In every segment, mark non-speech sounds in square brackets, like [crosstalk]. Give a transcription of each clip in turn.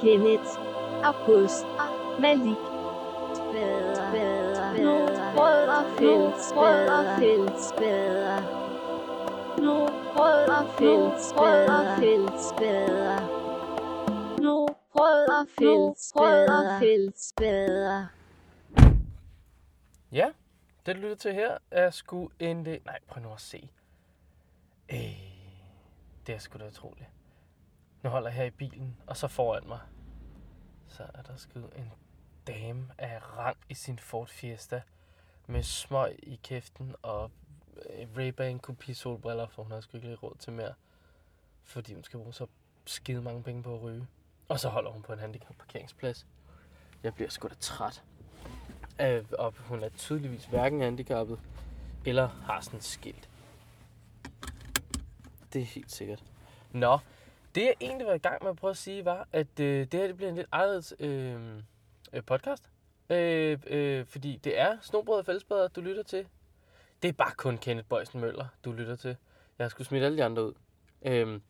Kenneth, August, Malik, Spader, Spader, nu rødder fællesbader, fællesbader. Nu rødder fællesbader, fællesbader. Nu rødder fællesbader, fællesbader. Ja, det du lytter til her er sgu en... det- Nej, prøv nu at se. Øh, det er sgu da utroligt. Nu holder jeg her i bilen, og så foran mig, så er der sgu en dame af rang i sin Ford Fiesta, med smøg i kæften og øh, Ray-Ban kopi solbriller, for hun har sgu ikke lige råd til mere. Fordi hun skal bruge så skide mange penge på at ryge. Og så holder hun på en handicap parkeringsplads. Jeg bliver sgu da træt. Øh, og hun er tydeligvis hverken handicappet eller har sådan et skilt. Det er helt sikkert. Nå, det jeg egentlig var i gang med at prøve at sige var, at øh, det her det bliver en lidt anderledes øh, øh podcast. Øh, øh, fordi det er Snobrød og Fællesbader, du lytter til. Det er bare kun Kenneth Bøjsen Møller, du lytter til. Jeg skulle smide alle de andre ud. Øh,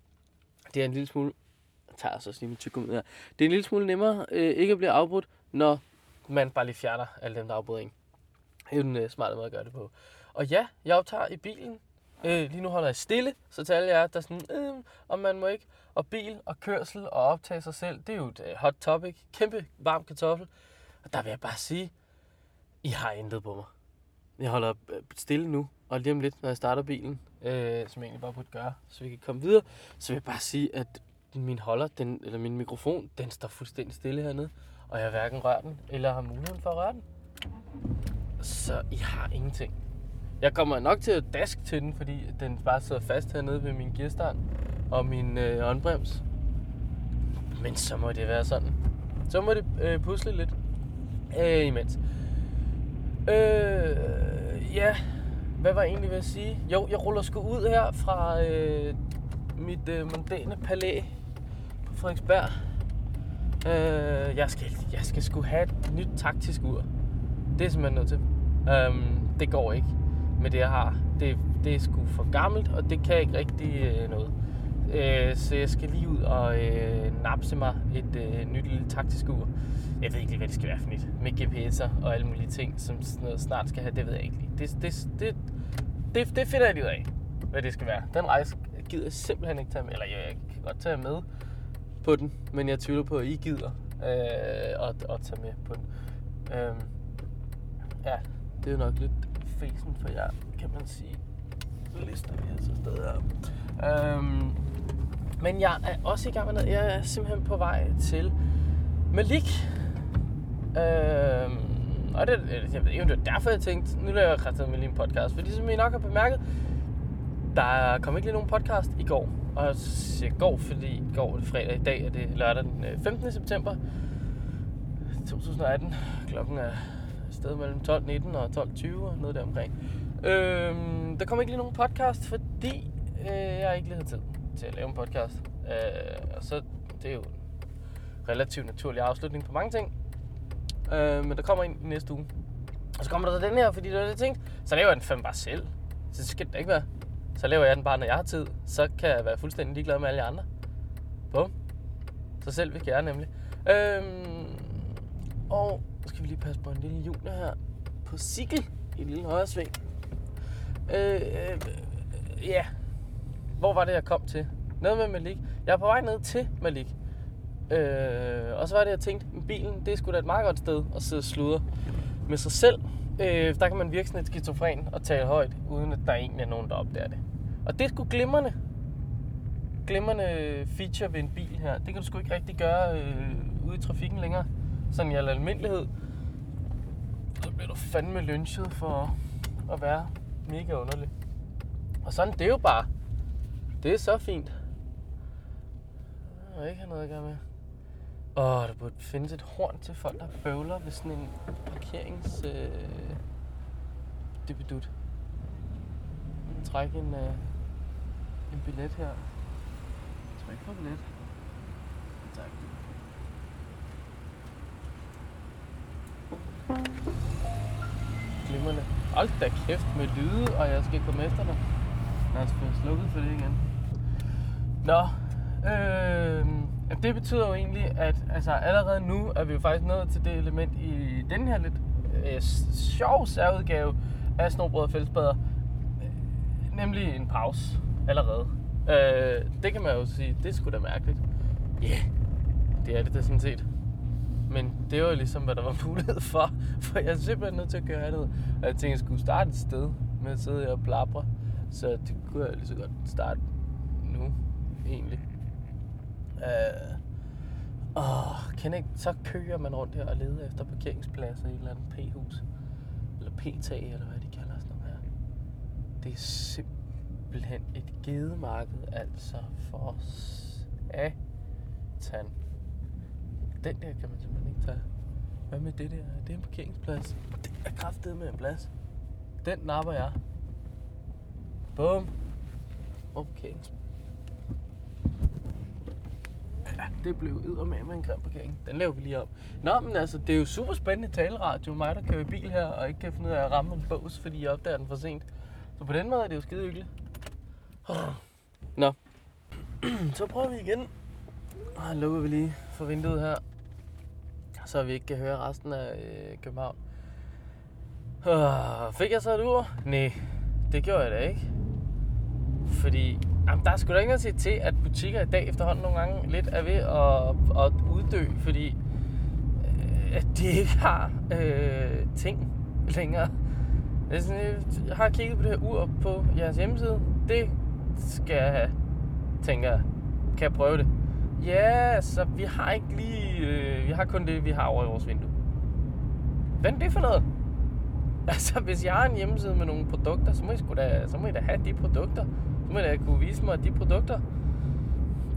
det er en lille smule... Jeg tager så også lige min ud her. Det er en lille smule nemmere øh, ikke at blive afbrudt, når man bare lige fjerner alle dem, der afbryder en. Det er jo den øh, smarte måde at gøre det på. Og ja, jeg optager i bilen. Øh, lige nu holder jeg stille, så til alle jer, der er sådan, øh, om man må ikke. Og bil og kørsel og optage sig selv, det er jo et øh, hot topic. Kæmpe varm kartoffel. Og der vil jeg bare sige, I har intet på mig. Jeg holder øh, stille nu, og lige om lidt, når jeg starter bilen, øh, som jeg egentlig bare burde gøre, så vi kan komme videre, så vil jeg bare sige, at min holder, den, eller min mikrofon, den står fuldstændig stille hernede og jeg hverken rører den, eller har muligheden for at røre den. Så I har ingenting. Jeg kommer nok til at daske til den, fordi den bare sidder fast hernede ved min gearstang og min øh, håndbrems. Men så må det være sådan. Så må det øh, pusle lidt øh, imens. Øh, ja, hvad var jeg egentlig ved at sige? Jo, jeg ruller sgu ud her fra øh, mit øh, mondæne palæ på Frederiksberg. Øh, jeg, skal, jeg skal sgu have et nyt taktisk ur. Det er simpelthen nødt til. Um, det går ikke med det, jeg har. Det, det er sgu for gammelt, og det kan ikke rigtig øh, noget. Øh, så jeg skal lige ud og øh, napse mig et øh, nyt lille taktisk ur. Jeg ved ikke lige, hvad det skal være for nyt. Med GPS'er og alle mulige ting, som sådan noget snart skal have. Det ved jeg ikke lige. Det, det, det, det, det finder jeg lige ud af, hvad det skal være. Den rejse gider jeg simpelthen ikke tage med. Eller jeg kan godt tage med på den, men jeg tvivler på, at I gider øh, at, at tage med på den. Øh, ja, det er nok lidt fesen for jer, kan man sige. Lister vi altså stadig her. Øhm, men jeg er også i gang med noget. Jeg er simpelthen på vej til Malik. Øh, og det, øh, jeg ved ikke, det var derfor, jeg tænkte, nu laver jeg Christian med en podcast. Fordi som I nok har bemærket, der kom ikke lige nogen podcast i går. Og jeg siger går, fordi i går er det fredag, i dag er det lørdag den øh, 15. september 2018. Klokken er et sted mellem 12.19 og 12.20 og noget der omkring. Øhm, der kom ikke lige nogen podcast, fordi øh, jeg ikke lige havde tid til at lave en podcast. Øh, og så det er jo en relativt naturlig afslutning på mange ting. Øh, men der kommer en i næste uge. Og så kommer der så den her, fordi det var det, jeg tænkte. Så laver jeg den fem bare selv. Så det skal det ikke være. Så laver jeg den bare, når jeg har tid. Så kan jeg være fuldstændig ligeglad med alle andre. Bum. Så selv vil jeg nemlig. Øhm, og så skal vi lige passe på en lille jule her. På cykel i en lille højre sving. Øh, øh, øh ja. Hvor var det, jeg kom til? Noget med Malik. Jeg er på vej ned til Malik. Øh, og så var det, jeg tænkte, bilen, det er sgu da et meget godt sted at sidde og sludre med sig selv. Øh, der kan man virke sådan et skizofren og tale højt, uden at der egentlig er nogen, der opdager det. Og det er sgu glimrende. Glimrende feature ved en bil her. Det kan du sgu ikke rigtig gøre øh, ude i trafikken længere. Sådan i al almindelighed. Så bliver du fandme lynchet for at være mega underlig. Og sådan, det er jo bare. Det er så fint. Jeg ikke have noget at gøre med. Åh, der burde findes et horn til folk, der bøvler ved sådan en parkerings... Øh, dibidut. Træk en, øh, en billet her. Træk på billet. Tak. Glimrende. Hold da kæft med lyde, og jeg skal komme efter dig. Lad os få slukket for det igen. Nå, øh, det betyder jo egentlig, at altså, allerede nu er vi jo faktisk nået til det element i den her lidt øh, sjov særudgave af Snobrød og Fællesbader. Øh, nemlig en pause allerede. Øh, det kan man jo sige, det skulle sgu da mærkeligt. Ja, yeah, det er det da sådan set. Men det var jo ligesom, hvad der var [laughs] mulighed for. For jeg er simpelthen nødt til at gøre andet. Og jeg tænkte, jeg skulle starte et sted med at sidde og blabre. Så det kunne jeg lige så godt starte nu, egentlig. Øh, åh, kan ikke, så kører man rundt her og leder efter parkeringspladser i et eller andet P-hus. Eller P-tag, eller hvad de kalder sådan noget her. Det er simpelthen et gedemarked, altså for satan. Den der kan man simpelthen ikke tage. Hvad med det der? Det er en parkeringsplads. Det er kraftet med en plads. Den napper jeg. Bum. Okay. Ja, det blev med en grim parkering. Den laver vi lige om. Nå, men altså, det er jo super spændende taleradio. Mig, der kører i bil her, og ikke kan finde ud af at ramme en bås, fordi jeg opdager den for sent. Så på den måde er det jo skide hyggeligt. Nå. [clears throat] Så prøver vi igen. Og lukker vi lige for vinduet her. Så vi ikke kan høre resten af øh, København. Ah, fik jeg så et ur? Nej, det gjorde jeg da ikke. Fordi jamen, der er sgu da ikke noget til, at butikker i dag efterhånden nogle gange lidt er ved at, at uddø, fordi øh, at de ikke har øh, ting længere. Jeg, sådan, jeg har kigget på det her ur på jeres hjemmeside. Det skal jeg have, tænker jeg. Kan jeg prøve det? Ja, så vi har ikke lige... Øh, vi har kun det, vi har over i vores vindue. Hvad er det for noget? [laughs] Altså, hvis jeg har en hjemmeside med nogle produkter, så må I, da, så må I da have de produkter. Du må da kunne vise mig de produkter.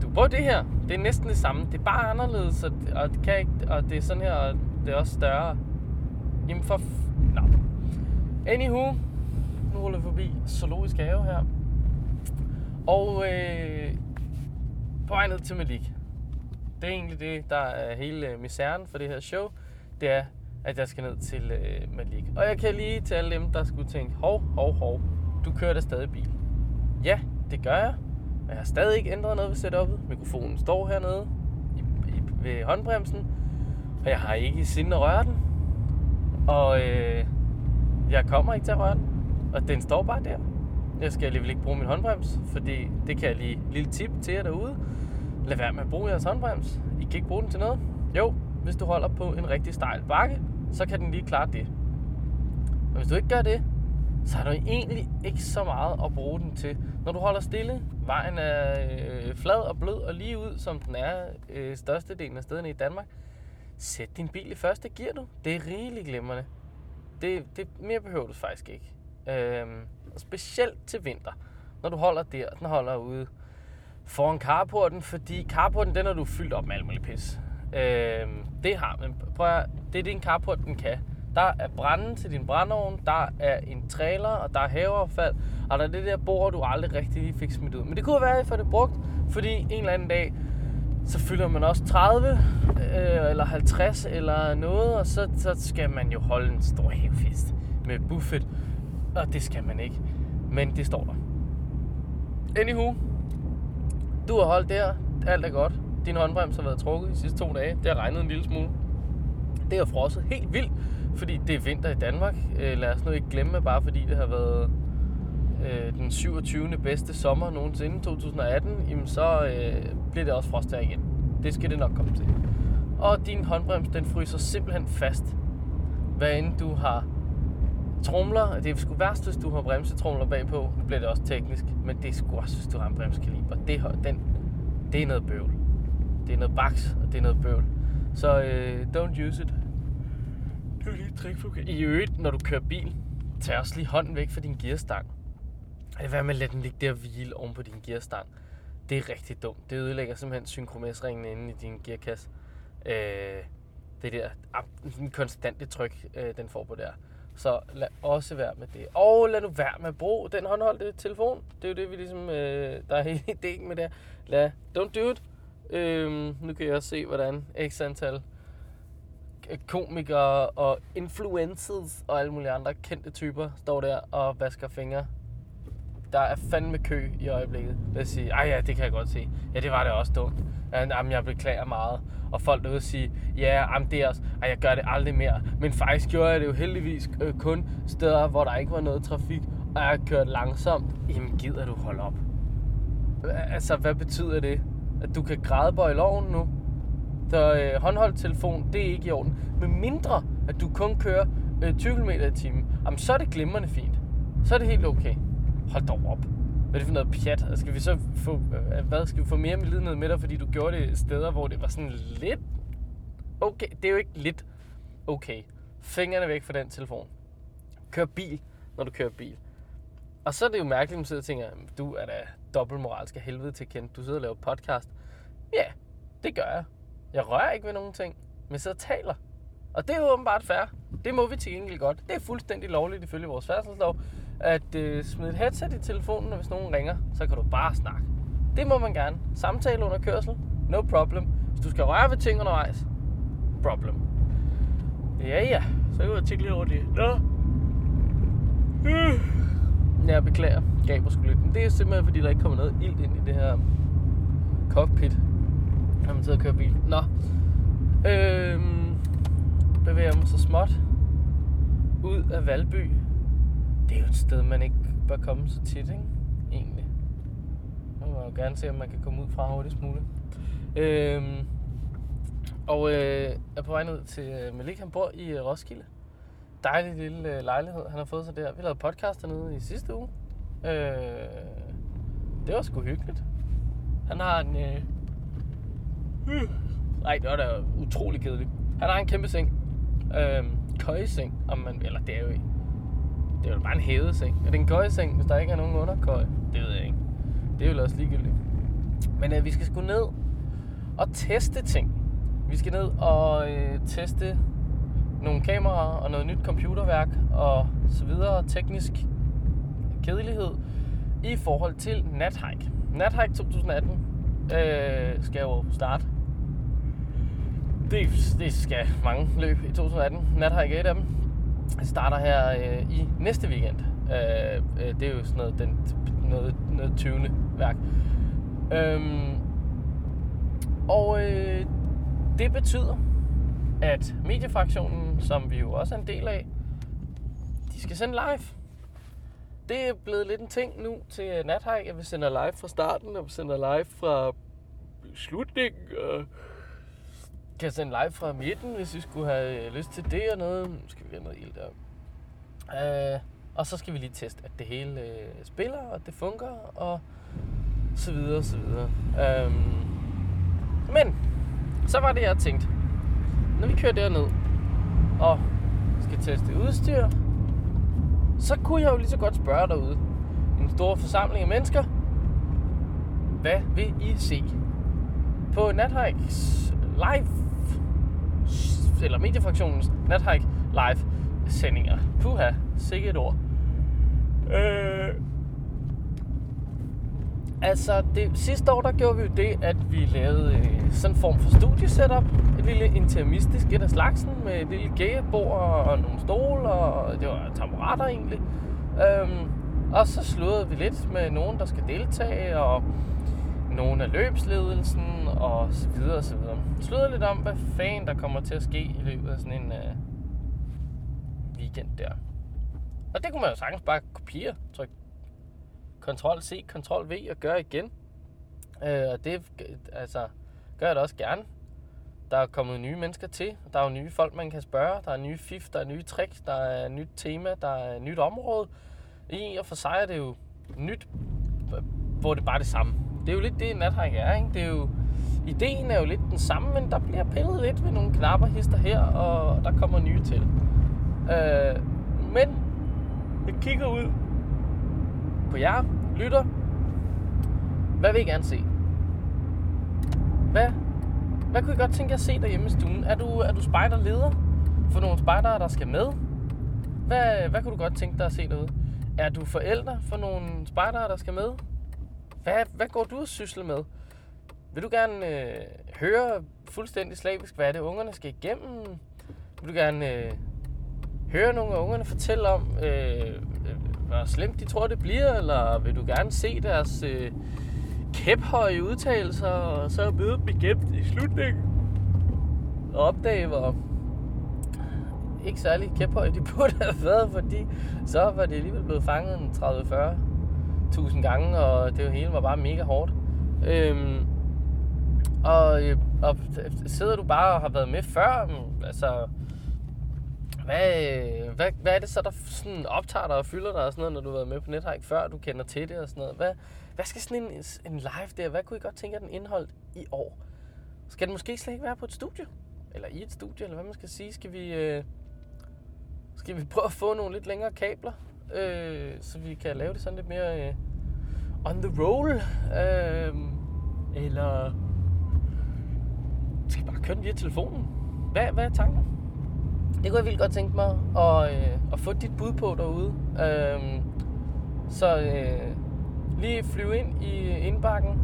Du prøver det her. Det er næsten det samme. Det er bare anderledes, og, og, det, kan ikke, og det er sådan her, og det er også større. Jamen for... Nå. Anywho, nu ruller vi forbi Zoologisk Have her. Og øh, på vej ned til Malik. Det er egentlig det, der er hele øh, misæren for det her show. Det er, at jeg skal ned til øh, Malik. Og jeg kan lige til alle dem, der skulle tænke, hov, hov, hov, du kører da stadig bil. Ja, det gør jeg. Jeg har stadig ikke ændret noget ved setupet. Mikrofonen står hernede i, i, ved håndbremsen. Og jeg har ikke i sinde at røre den. Og øh, jeg kommer ikke til at røre den. Og den står bare der. Jeg skal alligevel ikke bruge min håndbrems, fordi det kan jeg lige lille tip til jer derude. Lad være med at bruge jeres håndbrems. I kan ikke bruge den til noget. Jo, hvis du holder på en rigtig stejl bakke, så kan den lige klare det. Men hvis du ikke gør det, så har du egentlig ikke så meget at bruge den til. Når du holder stille, vejen er øh, flad og blød og lige ud, som den er øh, størstedelen af stederne i Danmark, sæt din bil i første gear du. Det er rigeligt glemrende. Det, det mere behøver du faktisk ikke. Øhm, specielt til vinter, når du holder der, den holder ude foran carporten, fordi carporten, den er du fyldt op med alt muligt pis. Øhm, det har, men prøv at, det er din carport, den kan. Der er branden til din brændeovn, der er en trailer, og der er haveaffald, og der er det der bord, du aldrig rigtig lige fik smidt ud. Men det kunne være, at I får det brugt, fordi en eller anden dag, så fylder man også 30 øh, eller 50 eller noget, og så, så skal man jo holde en stor havefest med buffet, og det skal man ikke. Men det står der. Anywho, du har holdt der, alt er godt. Din håndbrems har været trukket de sidste to dage. Det har regnet en lille smule. Det har frosset helt vildt, fordi det er vinter i Danmark. Øh, lad os nu ikke glemme, bare fordi det har været øh, den 27. bedste sommer nogensinde, 2018, jamen så øh, bliver det også frost her igen. Det skal det nok komme til. Og din håndbrems, den fryser simpelthen fast, hvad end du har tromler. Det er sgu værst, hvis du har bremsetromler bagpå. Nu bliver det også teknisk, men det er sgu også, hvis du har en bremskaliber. Det, den, det er noget bøvl. Det er noget baks, og det er noget bøvl. Så øh, don't use it. Det er lige et trick for I øvrigt, når du kører bil, tag også lige hånden væk fra din gearstang. Det er med at lade den ligge der og hvile oven på din gearstang. Det er rigtig dumt. Det ødelægger simpelthen synkromesringen inde i din gearkasse. Øh, det der den konstante tryk, øh, den får på der. Så lad også være med det. Og lad nu være med at bruge den håndholdte telefon. Det er jo det, vi ligesom, øh, der er [laughs] hele ideen med det Lad, don't do it. Øh, nu kan jeg også se, hvordan x antal komikere og influencers og alle mulige andre kendte typer står der og vasker fingre der er fandme kø i øjeblikket. Lad os sige, ej ja, det kan jeg godt se. Ja, det var det også dumt. Jamen, jeg beklager meget. Og folk derude sige, ja, jamen, det er også, ej, jeg gør det aldrig mere. Men faktisk gjorde jeg det jo heldigvis øh, kun steder, hvor der ikke var noget trafik, og jeg kørte langsomt. Jamen, gider du holde op? Altså, hvad betyder det? At du kan grædebøje loven nu? Så øh, håndholdt telefon, det er ikke i orden. Med mindre, at du kun kører øh, 20 km i timen, jamen, så er det glimrende fint. Så er det helt okay. Hold dog op. Hvad er det for noget pjat? Altså, skal vi så få, øh, hvad, skal vi få mere medlidenhed med dig, fordi du gjorde det steder, hvor det var sådan lidt okay? Det er jo ikke lidt okay. Fingrene væk fra den telefon. Kør bil, når du kører bil. Og så er det jo mærkeligt, at man sidder og tænker, du er da dobbeltmoralsk af helvede til kendt. Du sidder og laver podcast. Ja, det gør jeg. Jeg rører ikke ved nogen ting, men sidder og taler. Og det er jo åbenbart fair. Det må vi til gengæld godt. Det er fuldstændig lovligt ifølge vores færdselslov, at øh, smide et headset i telefonen, og hvis nogen ringer, så kan du bare snakke. Det må man gerne. Samtale under kørsel, no problem. Hvis du skal røre ved ting undervejs, problem. Ja, ja. Så kan jeg tænke lidt over det. Nå. Øh. Ja, jeg beklager. Gaber sgu lidt. Men det er simpelthen, fordi der ikke kommer noget ild ind i det her cockpit, når man sidder og kører bil. Nå. Øhm, bevæger mig så småt ud af Valby. Det er jo et sted, man ikke bør komme så tit, ikke? Egentlig. Man må jo gerne se, om man kan komme ud fra hurtigst muligt. Øhm, og øh, er på vej ned til øh, Malik. Han bor i øh, Roskilde. Dejlig lille øh, lejlighed, han har fået sig der. Vi lavede podcast dernede i sidste uge. Øh, det var sgu hyggeligt. Han har en... Øh, Mm. nej, det var da utrolig kedeligt. Han har en kæmpe seng. Øh, køjeseng, om man... Eller det er jo ikke... Det er jo bare en hævet seng. Er det en køjeseng, hvis der ikke er nogen underkøje? Det ved jeg ikke. Det er jo også ligegyldigt. Men øh, vi skal sgu ned og teste ting. Vi skal ned og øh, teste nogle kameraer og noget nyt computerværk og så videre teknisk kedelighed i forhold til Nathike. Nathike 2018 øh, skal jo starte. Det, det skal mange løb i 2018. Nathike er et af dem. Jeg starter her øh, i næste weekend. Øh, øh, det er jo sådan noget, den, noget, noget 20. værk. Øhm, og øh, det betyder, at mediefraktionen, som vi jo også er en del af, de skal sende live. Det er blevet lidt en ting nu til øh, Nathike, at vi sender live fra starten, og vi sender live fra slutningen, og kan sende live fra midten, hvis I skulle have øh, lyst til det og noget. Nu skal vi have noget ild der. Uh, øh, og så skal vi lige teste, at det hele øh, spiller, og det fungerer, og så videre, og så videre. Um, men, så var det, jeg tænkte. Når vi kører derned, og skal teste udstyr, så kunne jeg jo lige så godt spørge derude. En stor forsamling af mennesker. Hvad vil I se? På Nathikes live, eller mediefraktionens Nathike live sendinger. Puha, sikkert et ord. Øh, altså, det, sidste år der gjorde vi jo det, at vi lavede øh, sådan en form for studiesetup. Et lille intermistisk et af slagsen med et lille gægebord og nogle stole, og det var taburetter egentlig. Øhm, og så slåede vi lidt med nogen, der skal deltage, og nogen af løbsledelsen, og så videre og så videre. Sludrede lidt om, hvad fanden der kommer til at ske i løbet af sådan en øh, weekend der. Og det kunne man jo sagtens bare kopiere, Tryk Ctrl C, Ctrl V og gøre igen. Øh, og det altså, gør jeg da også gerne. Der er kommet nye mennesker til. Der er jo nye folk, man kan spørge. Der er nye fif, der er nye tricks, der er nyt tema, der er nyt område. I og for sig er det jo nyt, hvor det bare er det samme. Det er jo lidt det, Nathike er, ikke? Det er jo, ideen er jo lidt den samme, men der bliver pillet lidt ved nogle knapper hister her, og der kommer nye til. Øh, men jeg kigger ud på jer, lytter. Hvad vil I gerne se? Hvad, hvad kunne I godt tænke jer at se derhjemme i stuen? Er du, er du spejderleder for nogle spejdere, der skal med? Hvad, hvad kunne du godt tænke dig at se derude? Er du forældre for nogle spejdere, der skal med? Hvad, hvad går du og sysle med? Vil du gerne øh, høre fuldstændig slavisk, hvad er det, ungerne skal igennem? Vil du gerne øh, høre nogle af ungerne fortælle om, øh, hvor slemt de tror, det bliver, eller vil du gerne se deres øh, kæphøje udtalelser, og så møde dem igennem i slutningen, og opdage, hvor ikke særlig kæphøje de [laughs] burde have været, fordi så var det alligevel blevet fanget en 30-40 tusind gange, og det hele var bare mega hårdt. Øhm, og, øh, og sidder du bare og har været med før, altså, hvad, øh, hvad, hvad er det så, der sådan optager dig og fylder dig og sådan noget, når du har været med på Nethike før, du kender til det og sådan noget? Hvad, hvad skal sådan en, en live der, hvad kunne I godt tænke at den indholdt i år? Skal den måske slet ikke være på et studie? Eller i et studie, eller hvad man skal sige? Skal vi, øh, skal vi prøve at få nogle lidt længere kabler, øh, så vi kan lave det sådan lidt mere øh, on the roll? Øh, eller skal bare køre den via telefonen? Hvad, hvad er tanken? Det kunne jeg vildt godt tænke mig at, øh, at få dit bud på derude. Øh, så øh, lige flyve ind i indbakken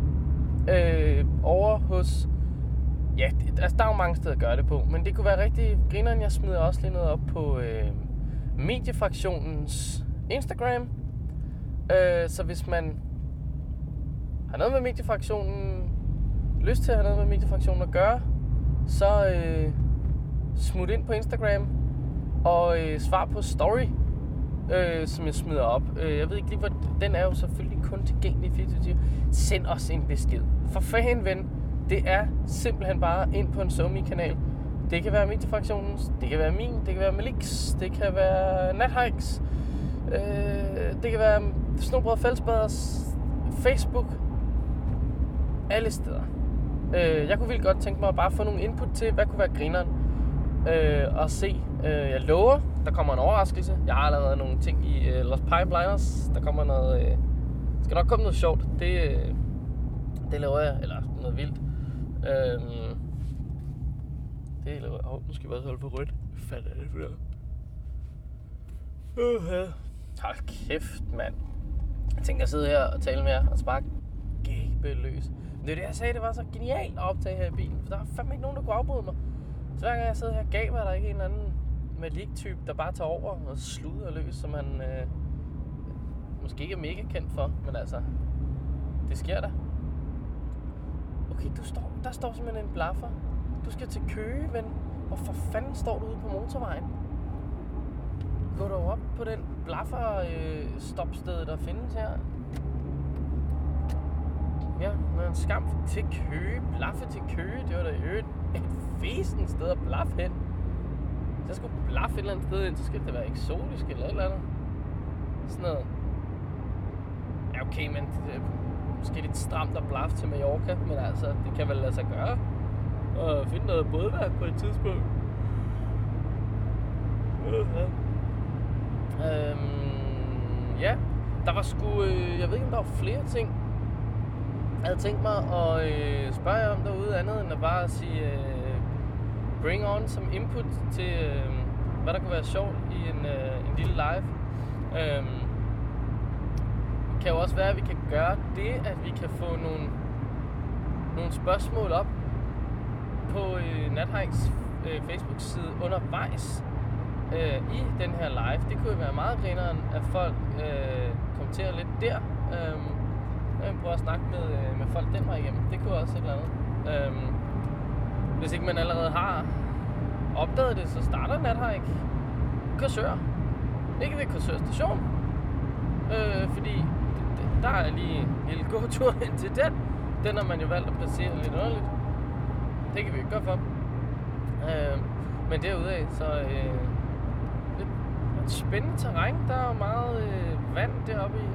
øh, over hos... Ja, det, altså, der er jo mange steder at gøre det på, men det kunne være rigtig grineren. Jeg smider også lige noget op på øh, mediefraktionens Instagram. Øh, så hvis man har noget med mediefraktionen, lyst til at have noget med mediefraktionen at gøre, så øh, smut ind på Instagram og øh, svar på story, øh, som jeg smider op. Øh, jeg ved ikke lige, hvor den er jo selvfølgelig kun tilgængelig 24 Send os en besked. For fanden ven, det er simpelthen bare ind på en SoMe-kanal. Det kan være mediefraktionens, det kan være min, det kan være Maliks, det kan være Nathikes, øh, det kan være Snobrød Fællesbaders, Facebook, alle steder. Øh, jeg kunne vildt godt tænke mig at bare få nogle input til, hvad kunne være grineren øh, og se. Øh, jeg lover, der kommer en overraskelse. Jeg har allerede nogle ting i øh, Los Pipeliners. Der kommer noget... Øh, skal nok komme noget sjovt. Det, øh, det laver jeg, eller noget vildt. Øh, det laver jeg. Oh, nu skal vi bare holde på rødt. Hvad fanden er det for noget? Uh. Hold kæft, mand. Jeg tænker at sidde her og tale med jer og sparke gæbeløs. Men det er det, jeg sagde, det var så genialt at optage her i bilen. For der er fandme ikke nogen, der kunne afbryde mig. Så hver gang jeg sidder her, gav der ikke en eller anden Malik-type, der bare tager over og sluder løs, som han øh, måske ikke er mega kendt for. Men altså, det sker der. Okay, du står, der står simpelthen en blaffer. Du skal til Køge, ven. Hvorfor fanden står du ude på motorvejen? Gå dog op på den blaffer øh, stopsted, der findes her. Ja, men skam til Køge. Blaffe til Køge, det var da i et, et fesen sted at blaffe hen. Hvis jeg skulle blaffe et eller andet sted ind, så skal det være eksotisk eller et eller andet. Sådan noget. Ja, okay, men det er måske lidt stramt at blaffe til Mallorca, men altså, det kan vel lade sig gøre. Og finde noget bådværk på et tidspunkt. Ja. Øhm, ja, der var sgu, øh, jeg ved ikke om der var flere ting, havde tænkt mig at øh, spørge jer om derude andet end at bare sige øh, bring on som input til øh, hvad der kunne være sjovt i en, øh, en lille live. Øh, det kan jo også være, at vi kan gøre det, at vi kan få nogle, nogle spørgsmål op på øh, Nathajks øh, Facebook-side undervejs øh, i den her live. Det kunne jo være meget grineren, at folk øh, kommenterer lidt der. Øh, jeg vil prøve at snakke med, øh, med folk den vej igennem. Det kunne også et eller andet. Øhm, hvis ikke man allerede har opdaget det, så starter Nathike Korsør. Ikke ved Korsør station. Øh, fordi der er lige en lille gåtur [laughs] ind til den. Den har man jo valgt at placere lidt underligt. Det kan vi ikke gøre for. Øh, men derudaf, så øh, lidt, lidt spændende terræn. Der er jo meget øh, vand deroppe i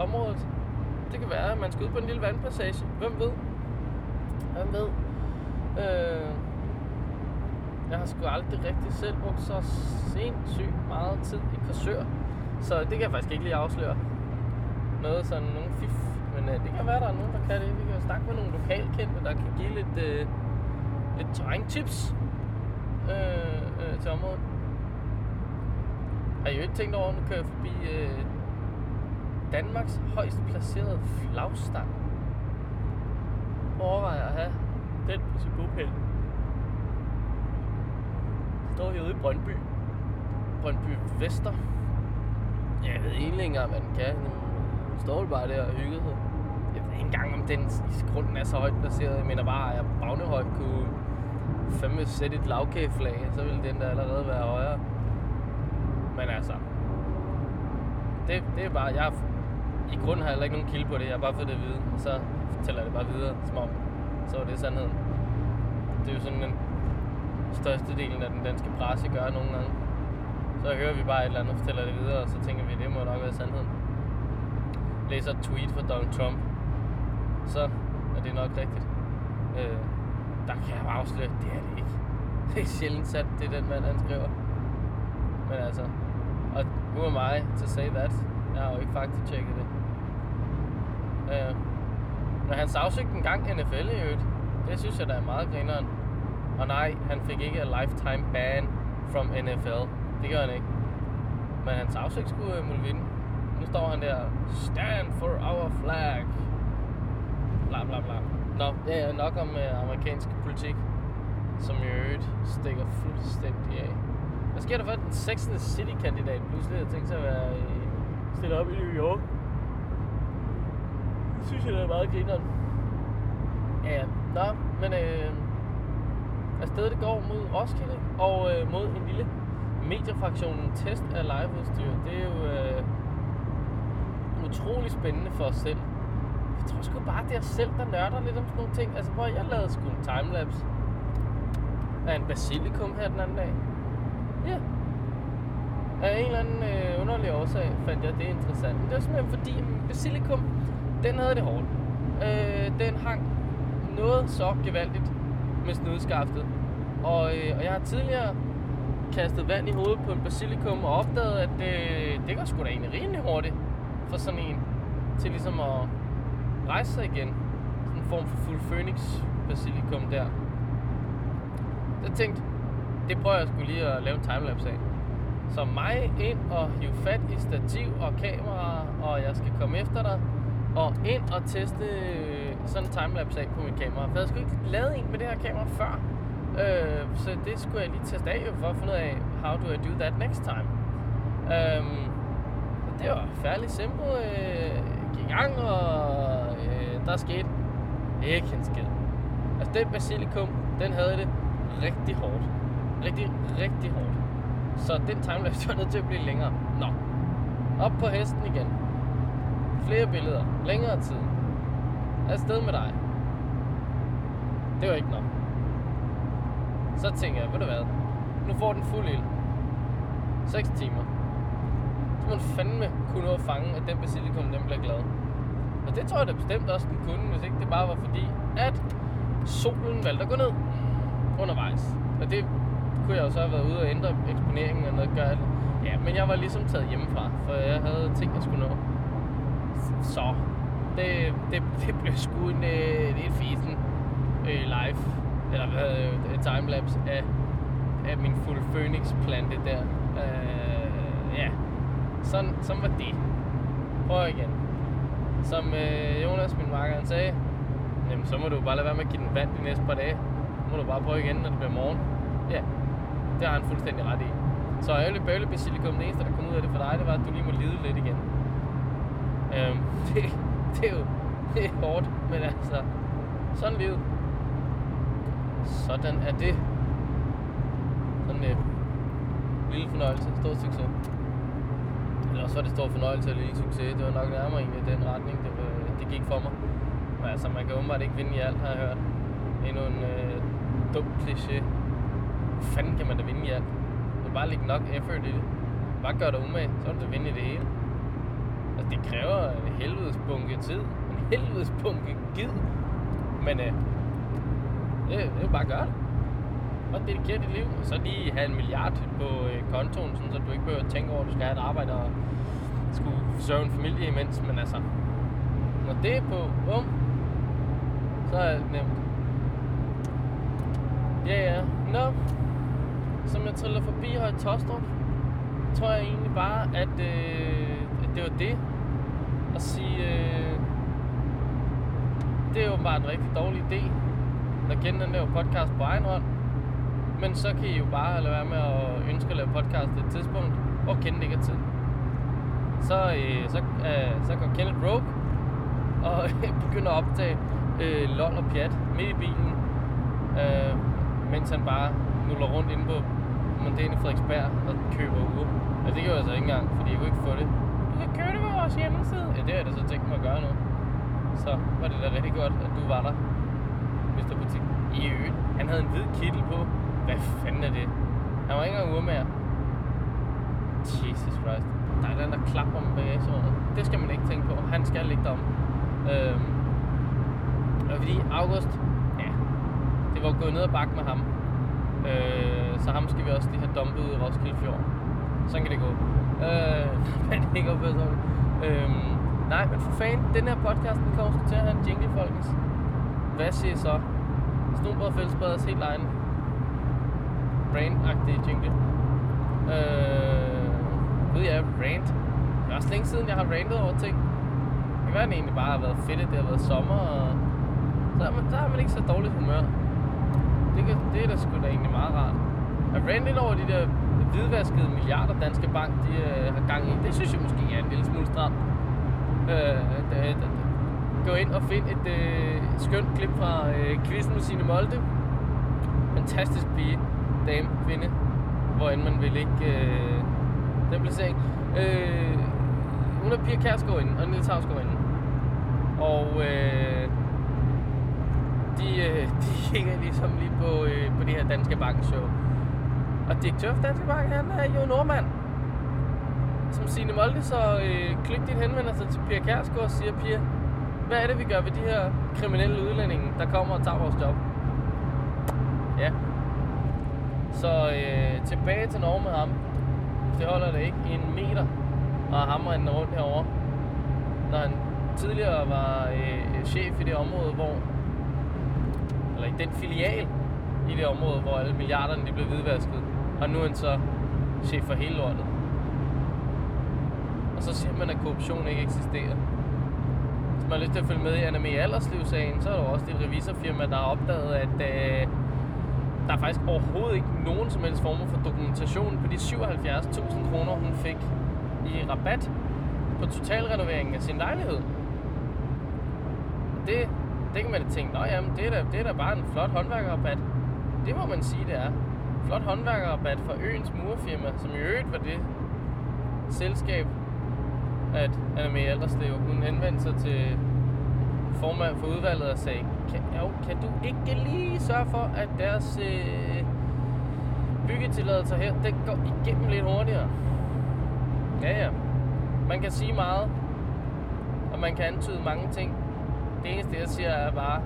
området. Det kan være, at man skal ud på en lille vandpassage. Hvem ved? Hvem ved? Øh, jeg har sgu aldrig rigtig selv brugt så sindssygt meget tid i Korsør. Så det kan jeg faktisk ikke lige afsløre. Noget sådan, nogen fif. Men øh, det kan være, der er nogen, der kan det. Vi kan snakke med nogle lokalkendte, der kan give lidt, øh, lidt terræntips øh, øh, til området. Har I jo ikke tænkt over, at nu kører jeg forbi øh, Danmarks højst placerede flagstang. Overvejer at have den på sin bogpæl. Står herude i Brøndby. Brøndby Vester. Jeg ved egentlig ikke engang, hvad den kan. Den står bare der og hygger sig. Jeg ved ikke engang, om den i grunden er så højt placeret. Jeg mener bare, at jeg Bagnehøj kunne fandme sætte et lavkageflag, så ville den der allerede være højere. Men altså, det, det er bare, jeg i grunden har jeg ikke nogen kilde på det, jeg har bare fået det at vide, og så fortæller jeg det bare videre, som om, så er det sandheden. Det er jo sådan den største delen af den danske presse gør nogle gange. Så hører vi bare et eller andet og fortæller det videre, og så tænker vi, det må nok være sandheden. Læser et tweet fra Donald Trump, så er det nok rigtigt. Øh, der kan jeg bare afsløre, det er det ikke. [laughs] Det er sjældent sat, det er den mand, han skriver. Men altså, og who am I to say that? Jeg har jo ikke faktisk tjekket det. Øh, når han sagsøgte en gang NFL i øvrigt. Det synes jeg, der er meget grineren. Og nej, han fik ikke a lifetime ban from NFL. Det gør han ikke. Men han sagsøgte sgu øh, Mulvin. Nu står han der, stand for our flag. Bla bla bla. Nå, det er nok om øh, amerikansk politik, som i øvrigt stikker fuldstændig af. Hvad sker der for, at den 6. City-kandidat pludselig har tænkt sig at være i, stillet op i New York? Synes jeg, det er meget grineren. Ja, ja. Nå, men øh, afsted det går mod Roskilde og øh, mod en lille mediefraktionen test af liveudstyr. Det er jo øh, utrolig spændende for os selv. Jeg tror sgu bare, det er os selv, der nørder lidt om sådan nogle ting. Altså, hvor jeg lavede sgu en timelapse af en basilikum her den anden dag. Ja. Af en eller anden øh, underlig årsag fandt jeg det interessant. Men det var simpelthen fordi, at basilikum, den havde det hårdt. Øh, den hang noget så gevaldigt med snudskaftet. Og, øh, og jeg har tidligere kastet vand i hovedet på en basilikum og opdaget, at det, det går sgu da egentlig rimelig hurtigt for sådan en til ligesom at rejse sig igen. Sådan en form for fuld phoenix basilikum der. Så jeg tænkte, det prøver jeg skulle lige at lave en timelapse af. Så mig ind og hive fat i stativ og kamera, og jeg skal komme efter dig. Og ind og teste øh, sådan en timelapse af på mit kamera. For jeg skulle ikke lavet en med det her kamera før. Øh, så det skulle jeg lige teste af for at finde ud af, how do I do that next time. Øh, det var færdig simpelt. Øh, gik i gang, og øh, der skete ikke en skid. Altså den basilikum, den havde det rigtig hårdt. Rigtig, rigtig hårdt. Så den timelapse [laughs] var nødt til at blive længere. Nå. Op på hesten igen. Flere billeder. Længere tid. Afsted med dig. Det var ikke nok. Så tænker jeg, ved du hvad? Nu får den fuld ild. 6 timer. Så må den fandme kunne nå at fange, at den basilikum, den bliver glad. Og det tror jeg da bestemt også, den kunne, hvis ikke det bare var fordi, at solen valgte at gå ned undervejs. Og det kunne jeg jo så have været ude og ændre eksponeringen og noget gør. Ja, men jeg var ligesom taget hjemmefra, for jeg havde ting, jeg skulle nå. Så det, det, det blev sgu en, øh, en fisen øh, live, eller hvad, øh, timelapse af, af min fuld phoenix plante der. Øh, ja, sådan, sådan var det. Prøv igen. Som øh, Jonas, min makker, han sagde, jamen så må du bare lade være med at give den vand de næste par dage. Så må du bare prøve igen, når det bliver morgen. Ja, det har han fuldstændig ret i. Så ærgerligt bøvle basilikum, det eneste, der kom ud af det for dig, det var, at du lige må lide lidt igen. Øhm, [laughs] det, det er jo det er hårdt, men altså, sådan livet. Sådan er det. Sådan en lille fornøjelse, stor succes. Eller også var det stor fornøjelse og lille succes. Det var nok nærmere egentlig den retning, det, det gik for mig. Men altså, man kan åbenbart ikke vinde i alt, har jeg hørt. Endnu en øh, dum kliché. Hvor fanden kan man da vinde i alt? Du bare lægge nok effort i det. Bare gør dig umage, så kan du vinde i det hele. Det kræver en helvedes bunke tid. En helvedes bunke gid. Men øh, det, det er bare gøre det. Og dedikere dit liv. Og så lige have en milliard på øh, kontoen, sådan, så du ikke behøver at tænke over, at du skal have et arbejde og skulle forsørge en familie imens. Men altså, når det er på, um, så er det nemt. Ja, ja. Nå, som jeg triller forbi her i Tostrup, tror jeg egentlig bare, at, øh, at det var det og sige, øh, det er jo bare en rigtig dårlig idé, at kende den der podcast på egen hånd. Men så kan I jo bare lade være med at ønske at lave podcast til et tidspunkt, hvor kende det ikke er tid. så, øh, så, øh, så går Kenneth Rogue og [laughs] begynder at optage øh, lol og pjat midt i bilen, øh, mens han bare nuller rundt inde på Mondane Frederiksberg og køber uger. Og det gjorde jeg så ikke engang, fordi jeg kunne ikke få det. Du kan købe det vores hjemmeside. Ja, det har jeg da så tænkt mig at gøre nu. Så var det da rigtig godt, at du var der, Mr. Butik. I øvrigt, han havde en hvid kittel på. Hvad fanden er det? Han var ikke engang urmager. Jesus Christ. Der er den der klapper med bagagerummet. Det skal man ikke tænke på. Han skal ligge derom. Øhm, og fordi August, ja, det var gået ned og bakke med ham. Øh, så ham skal vi også lige have dumpet ud i Roskilde Fjord. Sådan kan det gå. Øh, men ikke opfører sådan. Øhm, nej, men for fanden, den her podcast, den kommer til at have en jingle, folkens. Hvad siger I så? Snobrød Fællesbreders helt egen brand-agtig jingle. Øh, ved jeg, rant. Det er også længe siden, jeg har rantet over ting. Det kan være, at det egentlig bare har været fedt, at det har været sommer, og så har man, så har man ikke så dårligt humør. Det, kan, det er da sgu da egentlig meget rart. At rante over de der hvidvaskede milliarder Danske Bank, de øh, har gang i, det synes jeg måske er en lille smule stramt. Øh, da, da, øh, gå ind og find et øh, skønt klip fra øh, quizzen med sine Molde. Fantastisk pige, dame, kvinde, hvor end man vil ikke øh, den placering. Øh, hun er Pia Kærsgaard inden, og Niels Havsgaard inden. Og øh, de, øh, [laughs] de kigger ligesom lige på, øh, på det her Danske Bank show. Og direktør for Danske Bank, han er jo nordmand. Som Signe Molde så øh, kløgtigt henvender sig til Pia Kærsgaard og siger, Pia, hvad er det, vi gør ved de her kriminelle udlændinge, der kommer og tager vores job? Ja. Så øh, tilbage til Norge med ham. Det holder det ikke en meter og hamre den rundt herover. Når han tidligere var øh, chef i det område, hvor eller i den filial i det område, hvor alle milliarderne de blev hvidvasket. Og nu er han så chef for hele lortet. Og så siger man, at korruption ikke eksisterer. Hvis man har lyst til at følge med i Anna Mee sagen, så er der jo også et revisorfirma, der har opdaget, at øh, der er faktisk overhovedet ikke nogen som helst former for dokumentation på de 77.000 kroner, hun fik i rabat på totalrenoveringen af sin lejlighed. Det, det kan man da tænke, at det er, da, det er da bare en flot håndværkerrabat. Det må man sige, det er. Flot håndværkerrabat fra Øens Murfirma, som i øvrigt var det selskab, at Anna Mee Alderslev, hun henvendte sig til formand for udvalget og sagde, kan, jo, kan du ikke lige sørge for, at deres øh, byggetilladelser her, den går igennem lidt hurtigere? Ja, ja. Man kan sige meget, og man kan antyde mange ting. Det eneste, jeg siger, er bare,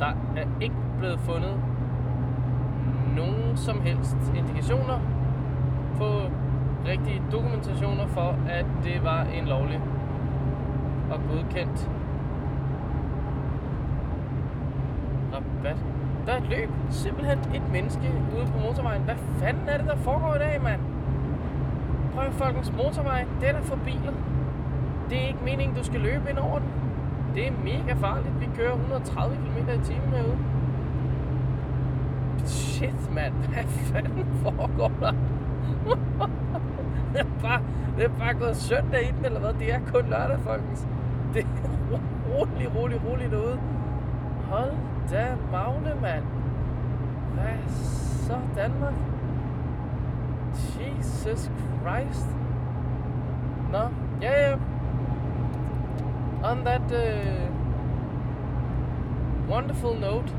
der er ikke blevet fundet nogen som helst indikationer på rigtige dokumentationer for, at det var en lovlig og godkendt rabat. Der er et løb. Simpelthen et menneske ude på motorvejen. Hvad fanden er det, der foregår i dag, mand? Prøv folkens motorvej. Det er der for biler. Det er ikke meningen, du skal løbe ind over den. Det er mega farligt. Vi kører 130 km i timen herude. Shit, mand. Hvad fanden foregår der? det, er bare, det er bare gået søndag i den, eller hvad? Det er kun lørdag, folkens. Det er roligt, roligt, roligt derude. Hold da magne, mand. Hvad så, Danmark? Jesus Christ. Nå, ja, ja. On that uh, wonderful note,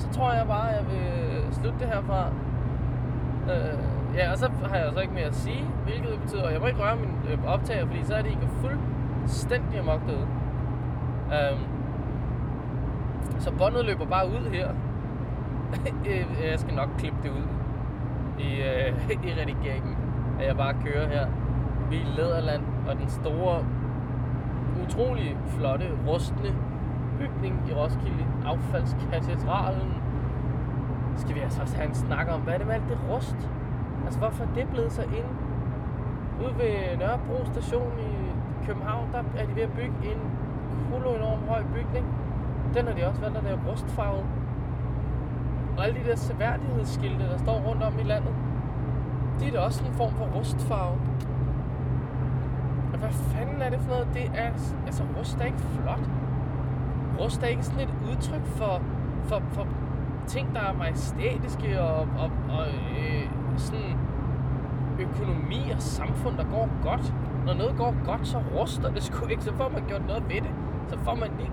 så tror jeg bare, at jeg vil slutte det herfra. Øh, ja, og så har jeg så ikke mere at sige, hvilket betyder, at jeg må ikke røre min øh, optager, fordi så er det ikke fuldstændig amok derude. Øhm, så båndet løber bare ud her. [laughs] Øh, jeg skal nok klippe det ud i, øh, [laughs] i redigeringen, at jeg bare kører her i Lederland, og den store, utrolig flotte, rustne bygning i Roskilde, affaldskatedralen. Skal vi altså også have en snak om, hvad er det med alt det rust? Altså, hvorfor er det blevet så ind? Ude ved Nørrebro station i København, der er de ved at bygge en kolo enorm høj bygning. Den har de også valgt at lave rustfarvet. Og alle de der seværdighedsskilte, der står rundt om i landet, de er da også en form for rustfarve. hvad fanden er det for noget? Det er, altså rust er ikke flot. Rust er ikke sådan et udtryk for, for, for ting, der er majestætiske og, og, og øh, sådan økonomi og samfund, der går godt. Når noget går godt, så ruster det sgu ikke. Så får man gjort noget ved det. Så får man lige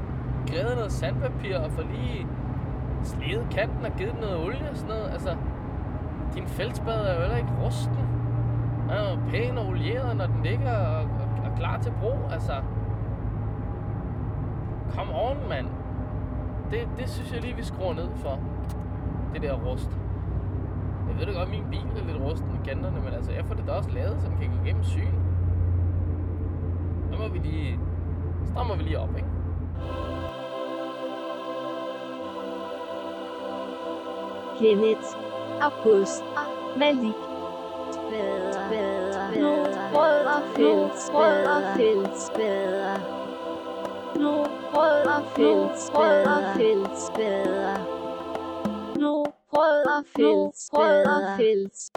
grædet noget sandpapir og får lige slidet kanten og givet noget olie og sådan noget. Altså, din fældsbad er jo heller ikke rusten. Den er jo pæn og olieret, når den ligger og, og, og klar til brug. Altså, come on, mand. Det, det synes jeg lige, vi skruer ned for. Det der rust. Jeg ved da godt, min bil er lidt rusten i kanterne, men altså, jeg får det da også lavet, så den kan gå igennem syn. Nu må vi lige... Strammer vi lige op, ikke? Kenneth, August, Malik, nu rød og fælles, rød og rød og fælles, rød og fælles, nu rød og fælles, rød og fælles,